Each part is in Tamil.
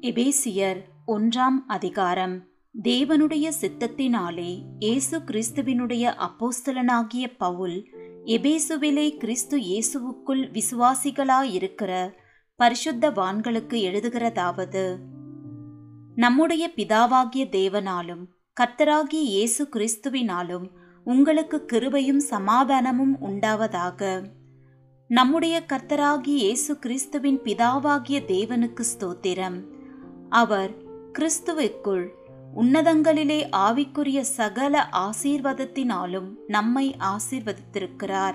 எபேசியர் ஒன்றாம் அதிகாரம். தேவனுடைய சித்தத்தினாலே இயேசு கிறிஸ்துவினுடைய அப்போஸ்தலனாகிய பவுல் எபேசுவிலே கிறிஸ்து இயேசுவுக்குள் விசுவாசிகளாயிருக்கிற பரிசுத்தவான்களுக்கு எழுதுகிறதாவது. நம்முடைய பிதாவாகிய தேவனாலும் கர்த்தராகிய இயேசு கிறிஸ்துவினாலும் உங்களுக்கு கிருபையும் சமாதானமும் உண்டாவதாக. நம்முடைய கர்த்தராகிய இயேசு கிறிஸ்துவின் பிதாவாகிய தேவனுக்கு ஸ்தோத்திரம். அவர் கிறிஸ்துவுக்குள் உன்னதங்களிலே ஆவிக்குரிய சகல ஆசீர்வாதத்தினாலும் நம்மை ஆசீர்வதித்திருக்கிறார்.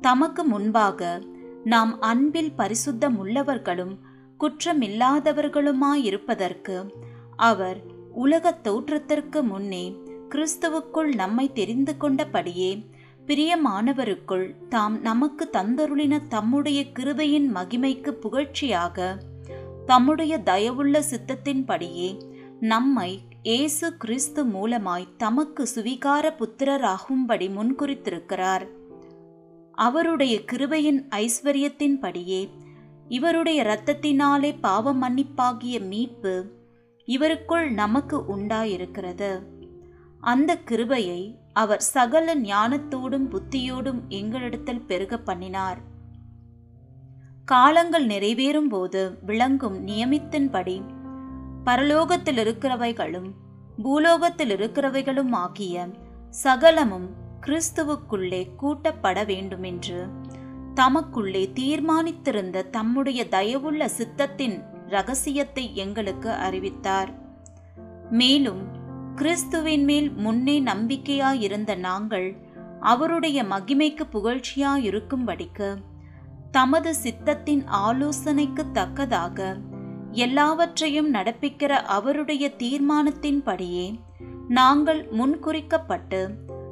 தமக்கு முன்பாக நாம் அன்பில் பரிசுத்தம் உள்ளவர்களும் குற்றமில்லாதவர்களுமாயிருப்பதற்கு அவர் உலகத் தோற்றத்திற்கு முன்னே கிறிஸ்துவுக்குள் நம்மை தெரிந்து கொண்டபடியே பிரியமானவருக்குள் தாம் நமக்கு தந்தருளின தம்முடைய கிருபையின் மகிமைக்கு புகழ்ச்சியாக தம்முடைய தயவுள்ள சித்தத்தின்படியே நம்மை இயேசு கிறிஸ்து மூலமாய் தமக்கு சுவிகார புத்திரராகும்படி முன்குறித்திருக்கிறார். அவருடைய கிருபையின் ஐஸ்வர்யத்தின்படியே இவருடைய இரத்தத்தினாலே பாவ மன்னிப்பாகிய மீட்பு இவருக்குள் நமக்கு உண்டாயிருக்கிறது. அந்த கிருபையை அவர் சகல ஞானத்தோடும் புத்தியோடும் எங்களிடத்தில் பெருக பண்ணினார். காலங்கள் நிறைவேறும் போது விளங்கும் நியமித்தின்படி பரலோகத்தில் இருக்கிறவைகளும் பூலோகத்தில் இருக்கிறவைகளும் ஆகிய சகலமும் கிறிஸ்துவுக்குள்ளே கூட்டப்பட வேண்டுமென்று தமக்குள்ளே தீர்மானித்திருந்த தம்முடைய தயவுள்ள சித்தத்தின் ரகசியத்தை எங்களுக்கு அறிவித்தார். மேலும் கிறிஸ்துவின் மேல் முன்னே நம்பிக்கையாயிருந்த நாங்கள் அவருடைய மகிமைக்கு புகழ்ச்சியாயிருக்கும்படிக்கு தமது சித்தத்தின் ஆலோசனைக்கு தக்கதாக எல்லாவற்றையும் நடப்பிக்கிற அவருடைய தீர்மானத்தின்படியே நாங்கள் முன்குறிக்கப்பட்டு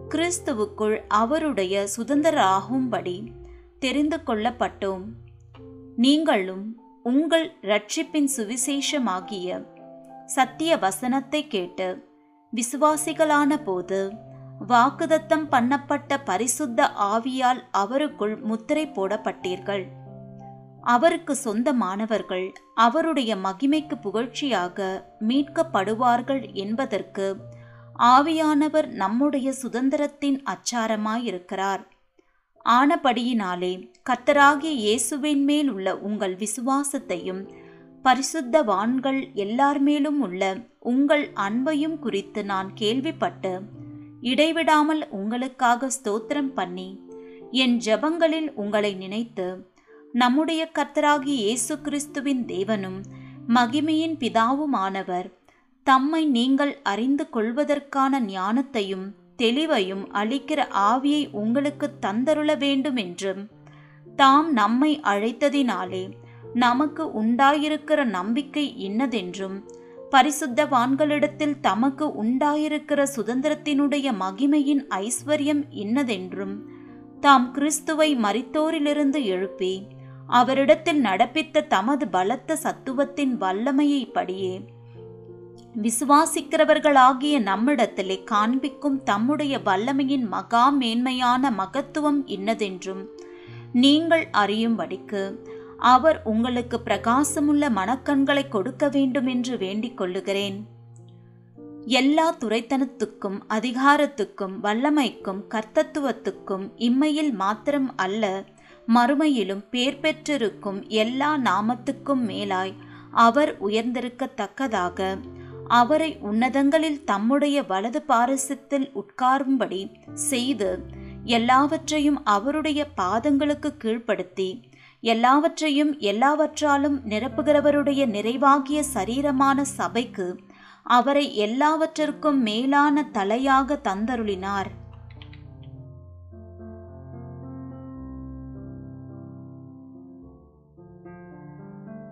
கிறிஸ்துவுக்குள் அவருடைய சுதந்திராகும்படி தெரிந்து கொள்ளப்பட்டோம். நீங்களும் உங்கள் ரட்சிப்பின் சுவிசேஷமாகிய சத்திய வசனத்தை கேட்டு விசுவாசிகளான போது வாக்குதத்தம் பண்ணப்பட்ட பரிசுத்த ஆவியால் அவருக்குள் முத்திரை போடப்பட்டீர்கள். அவருக்கு சொந்தமானவர்கள் அவருடைய மகிமைக்கு புகழ்ச்சியாக மீட்கப்படுவார்கள் என்பதற்கு ஆவியானவர் நம்முடைய சுதந்திரத்தின் அச்சாரமாயிருக்கிறார். ஆனபடியினாலே கர்த்தராகிய இயேசுவின் மேல் உள்ள உங்கள் விசுவாசத்தையும் பரிசுத்தவான்கள் எல்லார் மேலும் உள்ள உங்கள் அன்பையும் குறித்து நான் கேள்விப்பட்டு இடைவிடாமல் உங்களுக்காக ஸ்தோத்திரம் பண்ணி என் ஜபங்களில் உங்களை நினைத்து நம்முடைய கர்த்தராகி இயேசு கிறிஸ்துவின் தேவனும் மகிமையின் பிதாவுமானவர் தம்மை நீங்கள் அறிந்து கொள்வதற்கான ஞானத்தையும் தெளிவையும் அளிக்கிற ஆவியை உங்களுக்கு தந்தருள வேண்டும் என்றும் தாம் நம்மை அழைத்ததினாலே நமக்கு உண்டாயிருக்கிற நம்பிக்கை இன்னதென்றும் பரிசுத்தவான்களிடத்தில் தமக்கு உண்டாயிருக்கிற சுதந்திரத்தினுடைய மகிமையின் ஐஸ்வர்யம் இன்னதென்றும். தாம் கிறிஸ்துவை மரித்தோரிலிருந்து எழுப்பி அவரிடத்தில் நடப்பித்த தமது பலத்த சத்துவத்தின் வல்லமையை படியே விசுவாசிக்கிறவர்களாகிய நம்மிடத்திலே காண்பிக்கும் தம்முடைய வல்லமையின் மகா மேன்மையான மகத்துவம் இன்னதென்றும். நீங்கள் அறியும்படிக்கு அவர் உங்களுக்கு பிரகாசமுள்ள மனக்கண்களை கொடுக்க வேண்டும் என்று வேண்டிக் கொள்ளுகிறேன். எல்லா துறைத்தனத்துக்கும் அதிகாரத்துக்கும் வல்லமைக்கும் கர்த்தத்துவத்துக்கும் இம்மையில் மாத்திரம் அல்ல மறுமையிலும் பேர் பெற்றிருக்கும் எல்லா நாமத்துக்கும் மேலாய் அவர் உயர்ந்திருக்கத்தக்கதாக அவரை உன்னதங்களில் தம்முடைய வலது பாரசத்தில் உட்காரும்படி செய்து எல்லாவற்றையும் அவருடைய பாதங்களுக்கு கீழ்ப்படுத்தி எல்லாவற்றையும் எல்லாவற்றாலும் நிரப்புகிறவருடைய நிறைவாகிய சரீரமான சபைக்கு அவரை எல்லாவற்றிற்கும் மேலான தலையாக தந்தருளினார்.